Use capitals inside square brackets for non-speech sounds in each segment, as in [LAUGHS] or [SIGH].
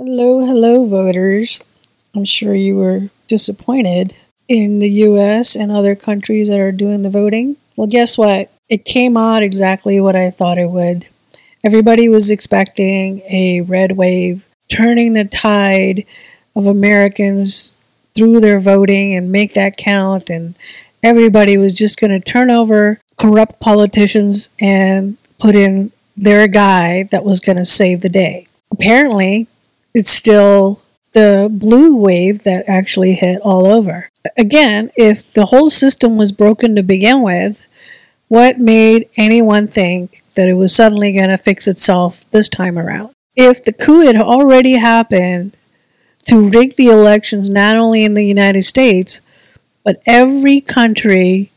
Hello, hello, voters. I'm sure you were disappointed in the US and other countries that are doing the voting. Well, guess what? It came out exactly what I thought it would. Everybody was expecting a red wave, turning the tide of Americans through their voting and make that count. And everybody was just going to turn over corrupt politicians and put in their guy that was going to save the day. Apparently, it's still the blue wave that actually hit all over. Again, if the whole system was broken to begin with, what made anyone think that it was suddenly going to fix itself this time around? If the coup had already happened to rig the elections not only in the United States, but every country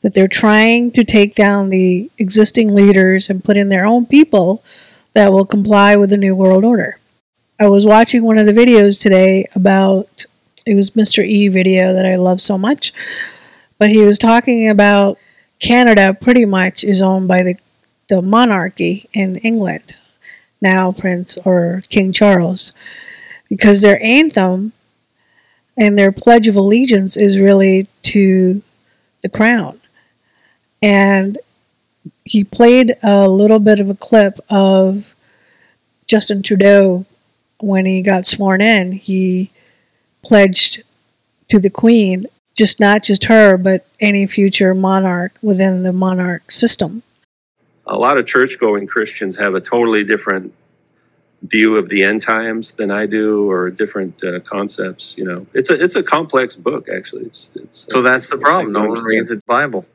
that they're trying to take down the existing leaders and put in their own people that will comply with the New World Order. I was watching one of the videos today about it was Mr. E video that I love so much, but he was talking about Canada pretty much is owned by the the monarchy in England, now Prince or King Charles, because their anthem and their pledge of allegiance is really to the crown. And he played a little bit of a clip of Justin Trudeau when he got sworn in, he pledged to the Queen, just not just her, but any future monarch within the monarch system. A lot of church going Christians have a totally different view of the end times than I do, or different uh, concepts. You know, it's a it's a complex book. Actually, it's it's. So that's the problem. No one reads the Bible.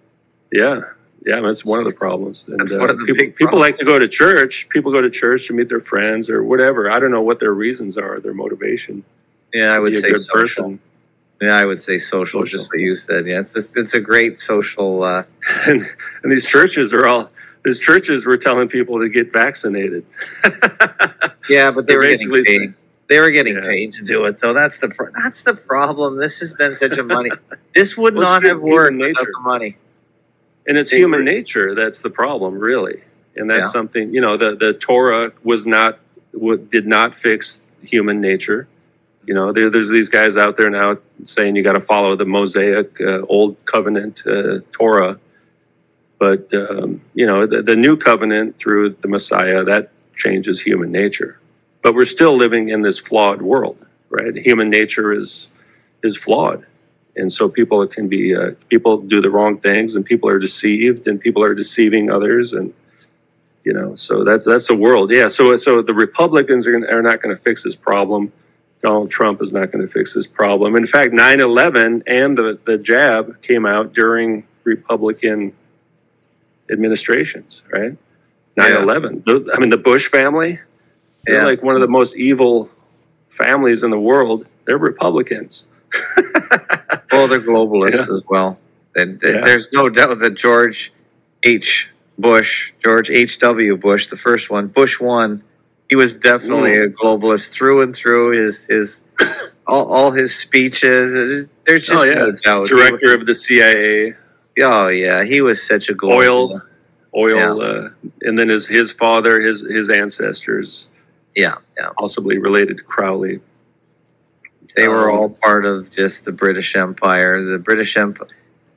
Yeah, yeah, that's one of the problems. And, that's one of the uh, people, big people like to go to church. People go to church to meet their friends or whatever. I don't know what their reasons are, their motivation. Yeah, I would say good social. person. Yeah, I would say social, Social. Just what you said. Yeah, it's just, it's a great social. Uh, [LAUGHS] And, and these churches are all. These churches were telling people to get vaccinated. [LAUGHS] yeah, but they were getting basically paid. They were getting Yeah. paid to do it, though. That's the pro- that's the problem. This has been such a money. [LAUGHS] This would Well, not have worked without the money. And it's human nature that's the problem, really. And that's Yeah. something you know. The the Torah was not wa- did not fix human nature. You know, there, there's these guys out there now saying you got to follow the Mosaic uh, Old Covenant uh, Torah, but um, you know the, the New Covenant through the Messiah that changes human nature. But we're still living in this flawed world, right? Human nature is is flawed and so people can be uh, people do the wrong things and people are deceived and people are deceiving others and you know so that's that's the world. Yeah so so the republicans are, gonna, are not going to fix this problem. Donald trump is not going to fix this problem. In fact 9-11 and the, the jab came out during republican administrations right? 9-11 The- i mean the bush family they're Yeah. like one of the most evil families in the world. They're republicans [LAUGHS] Well, they're globalists Yeah. as well. And Yeah. there's no doubt that George H. Bush, George H. W. Bush, the first one, Bush one, he was definitely Mm. a globalist through and through. His his all, all his speeches. There's just oh yeah no doubt. Director was- of the cia Oh yeah, he was such a Oil. globalist. oil, uh, and then his his father, his his ancestors, Yeah, yeah. possibly related to Crowley. They were all part of just the British Empire. The British Empire.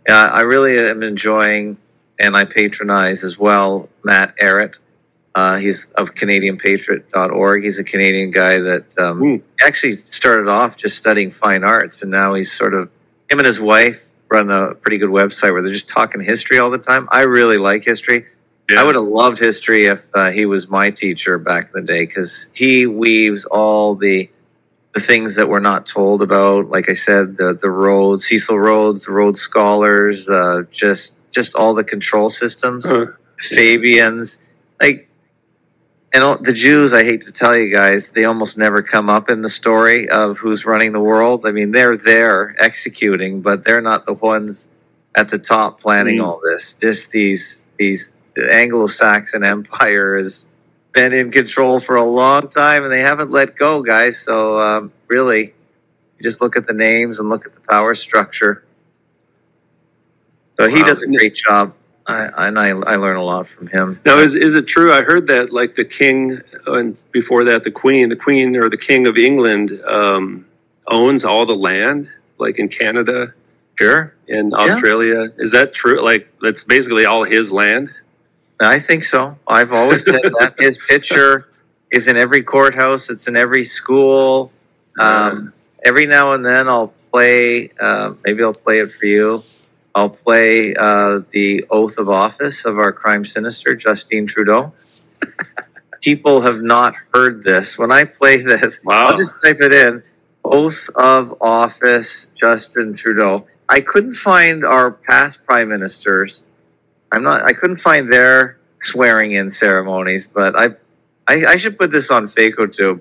Uh, I really am enjoying, and I patronize as well, Matt Ehret. Uh, he's of CanadianPatriot.org. He's a Canadian guy that um, Mm. actually started off just studying fine arts, and now he's sort of him and his wife run a pretty good website where they're just talking history all the time. I really like history. I would have loved history if uh, he was my teacher back in the day because he weaves all the the things that we're not told about. Like I said, the the Rhodes, Cecil Rhodes, the Rhodes Scholars, uh, just just all the control systems, Huh. Fabians, like. And all- the Jews, I hate to tell you guys, they almost never come up in the story of who's running the world. I mean, they're there executing, but they're not the ones at the top planning Mm. all this. Just these these the Anglo-Saxon [LAUGHS] Empire has been in control for a long time, and they haven't let go, guys. So um, really, you just look at the names and look at the power structure. So he Wow. does a great job. I, and I, I learn a lot from him. Now, is is it true? I heard that like the king, and before that, the queen, the queen or the king of England um, owns all the land, like in Canada, Sure. in Australia. Is that true? Like that's basically all his land. I think so. I've always said [LAUGHS] that. His picture is in every courthouse, it's in every school. Um, every now and then I'll play, uh, maybe I'll play it for you. I'll play uh, the oath of office of our crime sinister, Justine Trudeau. [LAUGHS] People have not heard this. When I play this, Wow. I'll just type it in oath of office, Justin Trudeau. I couldn't find our past prime ministers. I'm not. I couldn't find their swearing in ceremonies, but I, I, I should put this on FacoTube.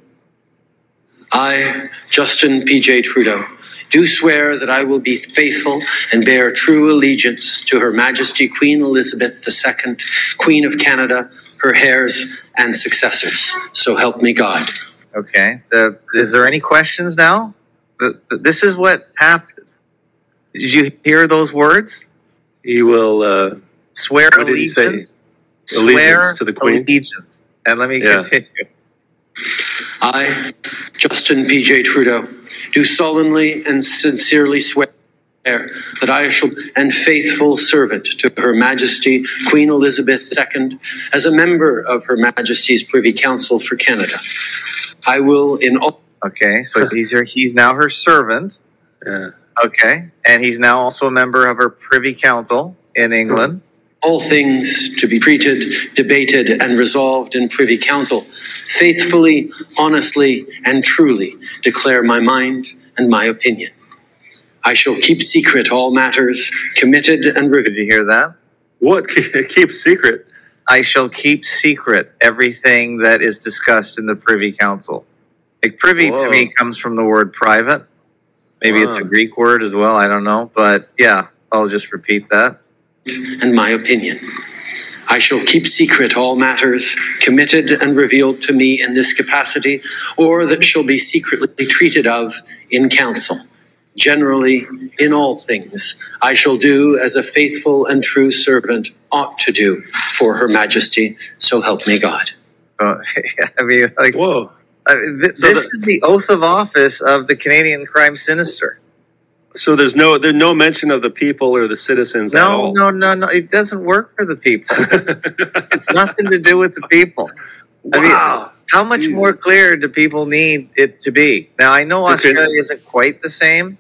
I, Justin P.J. Trudeau, do swear that I will be faithful and bear true allegiance to Her Majesty Queen Elizabeth II, Queen of Canada, her heirs and successors. So help me God. Okay. The, is there any questions now? The, the- this is what happened. Did you hear those words? He will. Uh, Swear What did he allegiance. Allegiance Swear to the Queen? Allegiance. And let me Yeah. continue. I, Justin P.J. Trudeau, do solemnly and sincerely swear that I shall be and faithful servant to Her Majesty Queen Elizabeth II as a member of Her Majesty's Privy Council for Canada. I will, in all Okay, so he's her, he's now her servant. yeah. Okay, and he's now also a member of her Privy Council in England. All things to be treated, debated, and resolved in Privy Council, faithfully, honestly, and truly declare my mind and my opinion. I shall keep secret all matters committed and revealed. Did you hear that? What [LAUGHS] keep secret? I shall keep secret everything that is discussed in the Privy Council. Like privy to me comes from the word private. Maybe it's a Greek word as well. I don't know, but yeah, I'll just repeat that. And my opinion. I shall keep secret all matters committed and revealed to me in this capacity, or that shall be secretly treated of in council. Generally, in all things, I shall do as a faithful and true servant ought to do for Her Majesty, so help me God. So, [LAUGHS] I mean, like Whoa. I mean, th- So this the- is the oath of office of the Canadian crime sinister. So there's no there's no mention of the people or the citizens at No, all. no, no, no. It doesn't work for the people. [LAUGHS] it's nothing to do with the people. I mean, wow. How much Jesus. more clear do people need it to be? Now, I know Australia isn't quite the same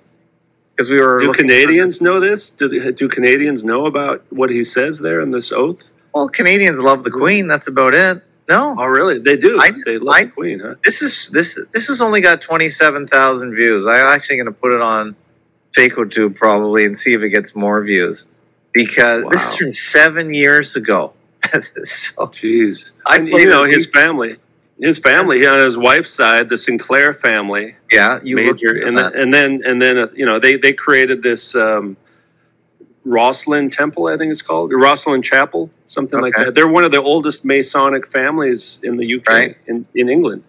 because we were. Do Canadians this- know this? Do, they- do Canadians know about what he says there in this oath? Well, Canadians love the Queen. That's about it. No, Oh, really? They do. I- they love I- the Queen, huh? this is this this has only got twenty seven thousand views. I'm actually going to put it on FacoTube probably and see if it gets more views because this is from seven years ago. [LAUGHS] so Jeez. I And, you know his family. His family on his wife's side, the Sinclair family, yeah, you major, and that. then, and then and then uh, you know they they created this um, Rosslyn Temple, I think it's called, Rosslyn Chapel, something like that. They're one of the oldest Masonic families in the UK, Right. in, in England,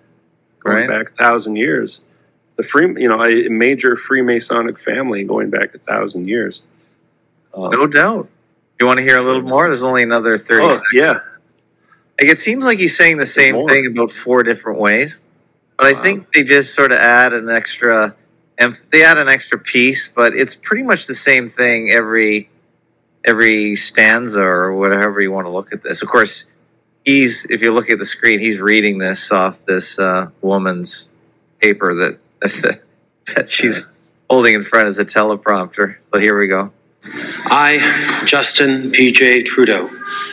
going Right. back a thousand years. The free, you know, a major Freemasonic family going back a thousand years. Um, no doubt. You want to hear a little more? There's only another thirty. oh, seconds. yeah, Like it seems like he's saying the same more. thing about four different ways, but I think they just sort of add an extra, and they add an extra piece, but it's pretty much the same thing every every stanza or whatever you want to look at this. Of course, he's if you look at the screen, he's reading this off this uh, woman's paper that that, that [LAUGHS] she's holding in front as a teleprompter. So here we go. I, Justin P.J. Trudeau,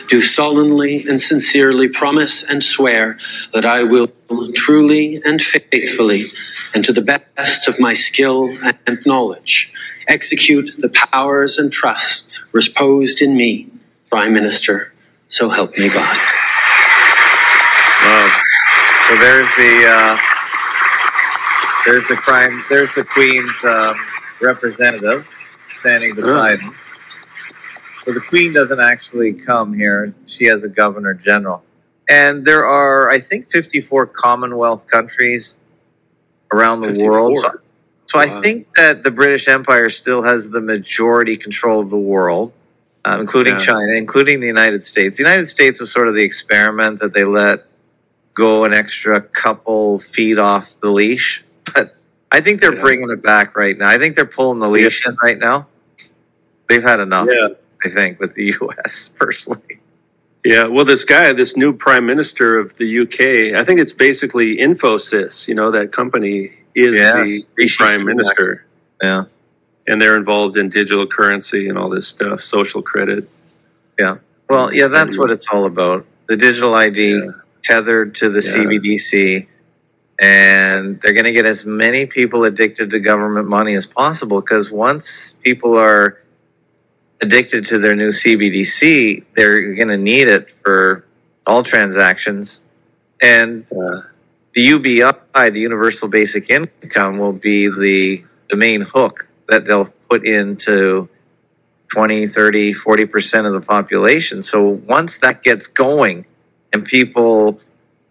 do solemnly and sincerely promise and swear that I will truly and faithfully, and to the best of my skill and knowledge, execute the powers and trusts reposed in me, Prime Minister. So help me God. Wow. So there's the uh, there's the crime. There's the Queen's um, representative standing beside him. So the Queen doesn't actually come here. She has a Governor General, and there are I think 54 Commonwealth countries around the 54. world. So, so Wow. I think that the British Empire still has the majority control of the world. uh, including Yeah. China, including the United States. The United States was sort of the experiment that they let go an extra couple feet off the leash, but I think they're Yeah. bringing it back right now. I think they're pulling the leash in right now. They've had enough, Yeah. I think, with the [LAUGHS] U.S. personally. Yeah, well, this guy, this new prime minister of the UK, I think it's basically Infosys. You know, that company is Yes, the prime minister, Yeah, and they're involved in digital currency and all this stuff, social credit. Yeah, well, yeah, that's what it's all about. The digital ID Yeah. tethered to the Yeah. CBDC, and they're going to get as many people addicted to government money as possible. Because once people are addicted to their new CBDC, they're going to need it for all transactions, and Uh, the UBI, the Universal Basic Income, will be the the main hook that they'll put into 20, 30, 40% of the population. So once that gets going and people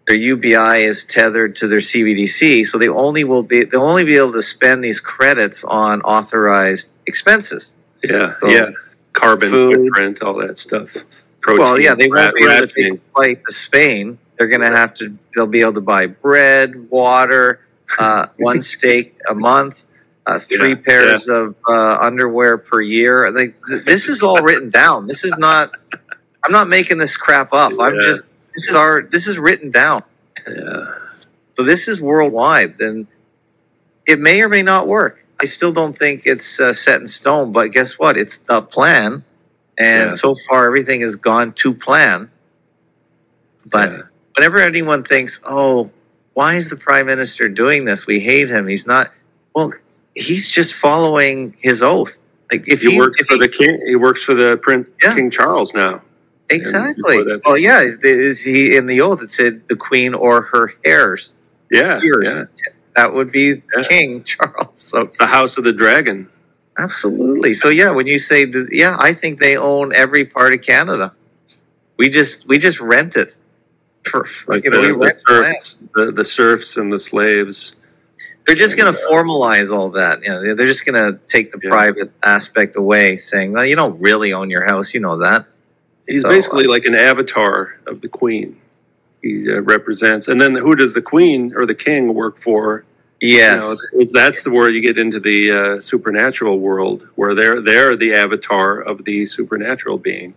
their UBI is tethered to their CBDC, so they only will be they'll only be able to spend these credits on authorized expenses. yeah, So, yeah, carbon food. footprint, all that stuff. Protein, well, yeah, they won't be able to take a flight to Spain. They're going to have to. They'll be able to buy bread, water, uh, [LAUGHS] one steak a month, uh, three Yeah, pairs of uh, underwear per year. Like th- this is all written down. This is not. I'm not making this crap up. I'm Yeah. just. This is our. This is written down. Yeah, So this is worldwide, Then it may or may not work. I still don't think it's uh, set in stone. But guess what? It's the plan, and Yeah. so far everything has gone to plan. But yeah. whenever anyone thinks, "Oh, why is the prime minister doing this? We hate him. He's not." Well, he's just following his oath. Like if he, he, works for he- the king. He works for the Prince Yeah. King Charles now. Exactly. Well, yeah. Is, is he in the oath? It said the queen or her heirs. Yeah, yeah. That would be Yeah. King [LAUGHS] Charles. So The House of the Dragon. Absolutely. So yeah, when you say yeah, I think they own every part of Canada. We just we just rent it for Like you know we the, serfs, the, the serfs and the slaves. They're just going to uh, formalize all that. You know, they're just going to take the Yeah. private aspect away, saying, "Well, you don't really own your house. You know that." He's So, basically uh, like an avatar of the queen. He uh, represents, and then who does the queen or the king work for? Yes. You know, is that's the where you get into the uh, supernatural world, where they're they're the avatar of the supernatural being.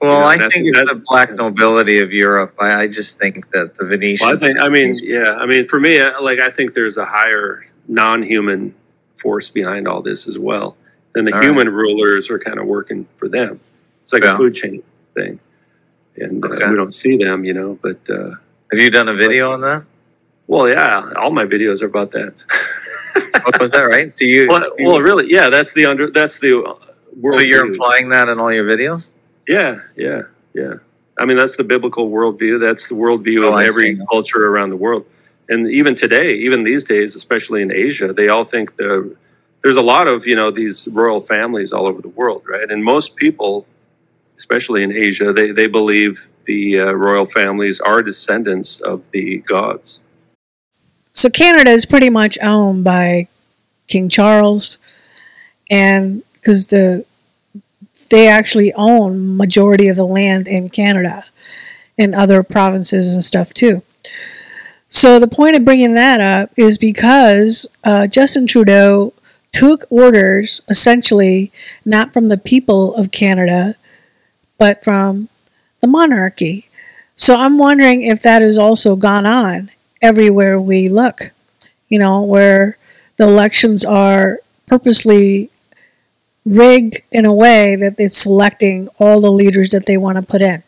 well, I think it's the black nobility of Europe. I, I just think that the Venetians. Well, I think, I mean, yeah, I mean, for me, uh, like, I think there's a higher non-human force behind all this as well. And the All human rulers are kind of working for them. It's like Yeah. a food chain thing, and uh, we don't see them, you know. But uh, have you done a video on that? well, yeah, all my videos are about that. Oh, was that right? So you, well, you- well, really, yeah, that's the under, that's the uh, world. so you're view. implying that in all your videos? Yeah, yeah, yeah. I mean, that's the biblical worldview. That's the worldview Oh, of every culture around the world. And even today, even these days, especially in Asia, they all think the there's a lot of you know these royal families all over the world, right? And most people, especially in Asia, they they believe the uh, royal families are descendants of the gods. So Canada is pretty much owned by King Charles, and because the they actually own majority of the land in Canada and other provinces and stuff too. So the point of bringing that up is because uh, Justin Trudeau took orders essentially not from the people of Canada, but from the monarchy. So I'm wondering if that has also gone on everywhere we look. You know, where the elections are purposely rigged in a way that it's selecting all the leaders that they want to put in.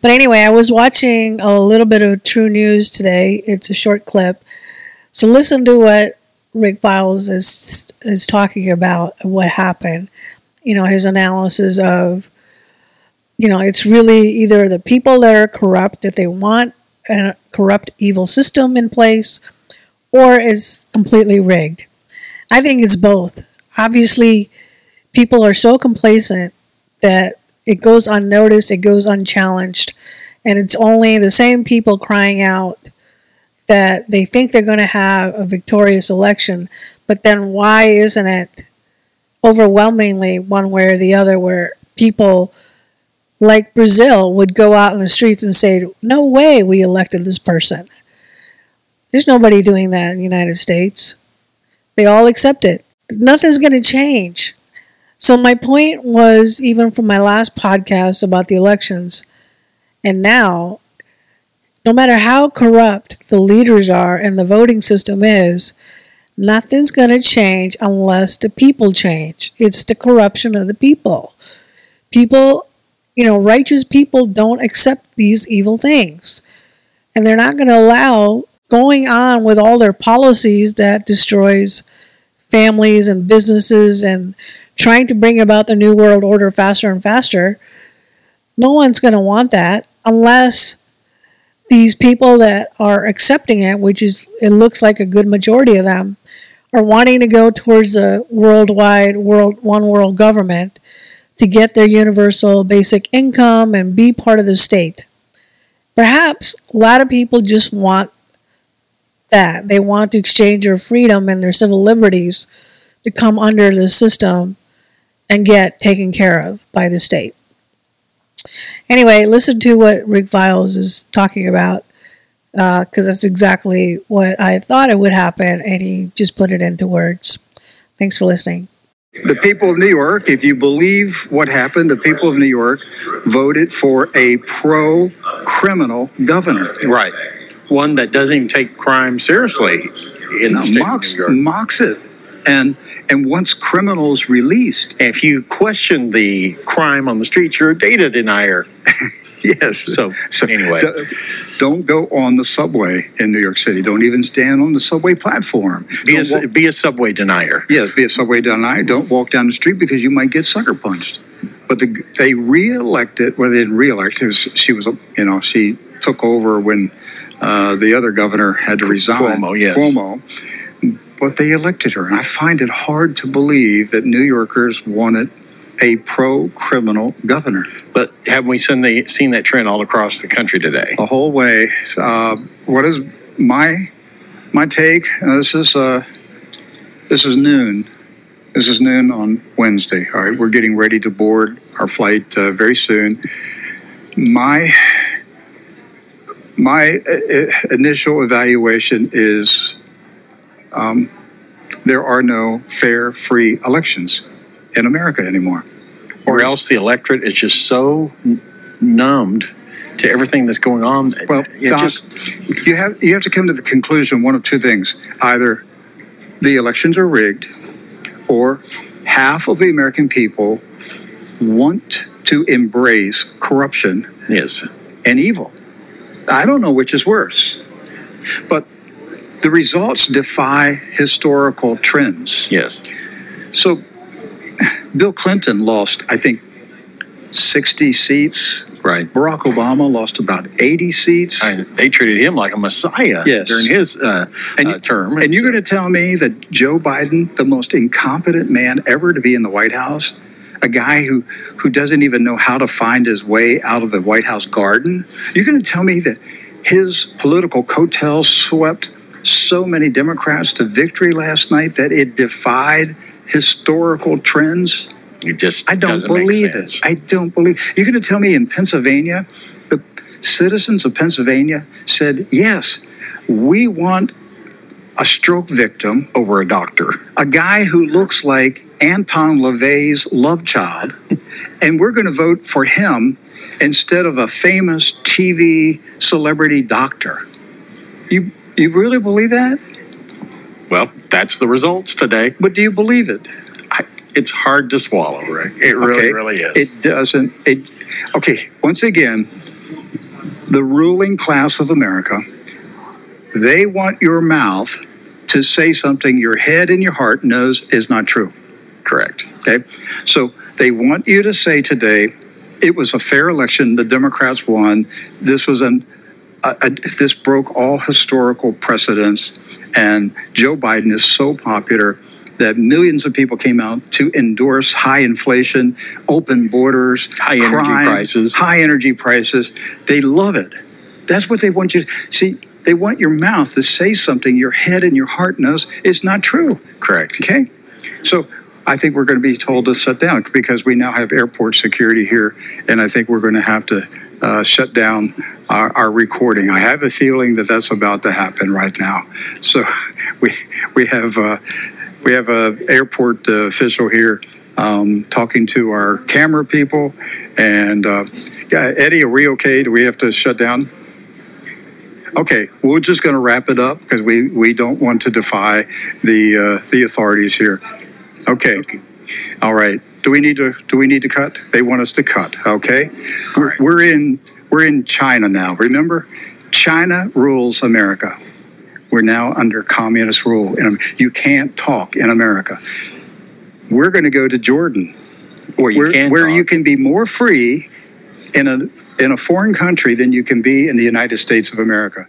But anyway, I was watching a little bit of TruNews today. It's a short clip. So listen to what Rick Wiles is is talking about what happened. You know, his analysis of you know, it's really either the people that are corrupt that they want a corrupt evil system in place or is completely rigged. I think it's both. Obviously, people are so complacent that it goes unnoticed, it goes unchallenged, and it's only the same people crying out that they think they're going to have a victorious election, but then why isn't it overwhelmingly one way or the other, where people like Brazil would go out in the streets and say, No way we elected this person. There's nobody doing that in the United States. They all accept it. Nothing's going to change. So, my point was even from my last podcast about the elections, and now, no matter how corrupt the leaders are and the voting system is, nothing's going to change unless the people change. It's the corruption of the people. People you know, righteous people don't accept these evil things. And they're not going to allow going on with all their policies that destroys families and businesses and trying to bring about the new world order faster and faster. No one's going to want that unless these people that are accepting it, which is it looks like a good majority of them, are wanting to go towards a worldwide world one world government to get their universal basic income and be part of the state. Perhaps a lot of people just want that. They want to exchange their freedom and their civil liberties to come under the system and get taken care of by the state. Anyway, listen to what Rick Wiles is talking about because uh, that's exactly what I thought it would happen, and he just put it into words. Thanks for listening. The people of New York, if you believe what happened, the people of New York voted for a pro criminal governor. Right. One that doesn't even take crime seriously in the state mocks, of New York. Mocks it. And and once criminals released. if you question the crime on the streets, you're a data denier. [LAUGHS] yes. So, anyway. d- Don't go on the subway in New York City. Don't even stand on the subway platform. Be a, walk- be a subway denier. Yes, be a subway denier. Don't walk down the street because you might get sucker punched. But the, they re-elected. Well, they didn't re-elect. her. She was, you know, she took over when uh, the other governor had to resign. Cuomo, yes. Cuomo. But they elected her, and I find it hard to believe that New Yorkers wanted a pro-criminal governor But haven't we seen, the, seen that trend all across the country today? the whole way. Uh, what is my my take? Uh, this is uh, this is noon. This is noon on Wednesday. All right, we're getting ready to board our flight uh, very soon. My my uh, initial evaluation is um, there are no fair, free elections in America anymore. Or else the electorate is just so numbed to everything that's going on. Well, Doc, just you have you have to come to the conclusion one of two things: either the elections are rigged, or half of the American people want to embrace corruption yes. and evil. I don't know which is worse, but the results defy historical trends. Yes. So, Bill Clinton lost, I think, 60 seats. Right. Barack Obama lost about 80 seats. I, they treated him like a messiah Yes. during his uh, And- uh, term. And you're So- going to tell me that Joe Biden, the most incompetent man ever to be in the White House, a guy who, who doesn't even know how to find his way out of the White House garden, you're going to tell me that his political coattails swept so many Democrats to victory last night that it defied historical trends? it just I don't believe it. I don't believe. You're going to tell me in Pennsylvania, the citizens of Pennsylvania said, yes, we want a stroke victim, over a doctor. a guy who looks like Anton LaVey's love child, [LAUGHS] and we're going to vote for him instead of a famous TV celebrity doctor. You you really believe that? Well, that's the results today. But do you believe it? I, it's hard to swallow, Rick. It really, Okay. really is. It doesn't. It okay. Once again, the ruling class of America, they want your mouth to say something your head and your heart knows is not true. Correct. Okay, so they want you to say today, it was a fair election. The Democrats won. This was an a, this broke all historical precedents, and Joe Biden is so popular that millions of people came out to endorse high inflation, open borders, High energy prices. high energy prices. They love it. That's what they want you to see. They want your mouth to say something your head and your heart knows is not true. Correct. Okay? So I think we're going to be told to shut down because we now have airport security here, and I think we're going to have to uh, shut down our, our, recording. I have a feeling that that's about to happen right now. So [LAUGHS] we we have uh, we have a airport uh, official here um, talking to our camera people, and uh, yeah, Eddie, are we okay? Do we have to shut down? Okay, we're just going to wrap it up because we, we don't want to defy the uh, the authorities here. Okay. All right. Do we need to do we need to cut? They want us to cut. Okay. We're, we're in we're in China now. Remember, China rules America. We're now under communist rule, and you can't talk in America. We're going to go to Jordan, where you, where, where you can be more free in a in a foreign country than you can be in the United States of America.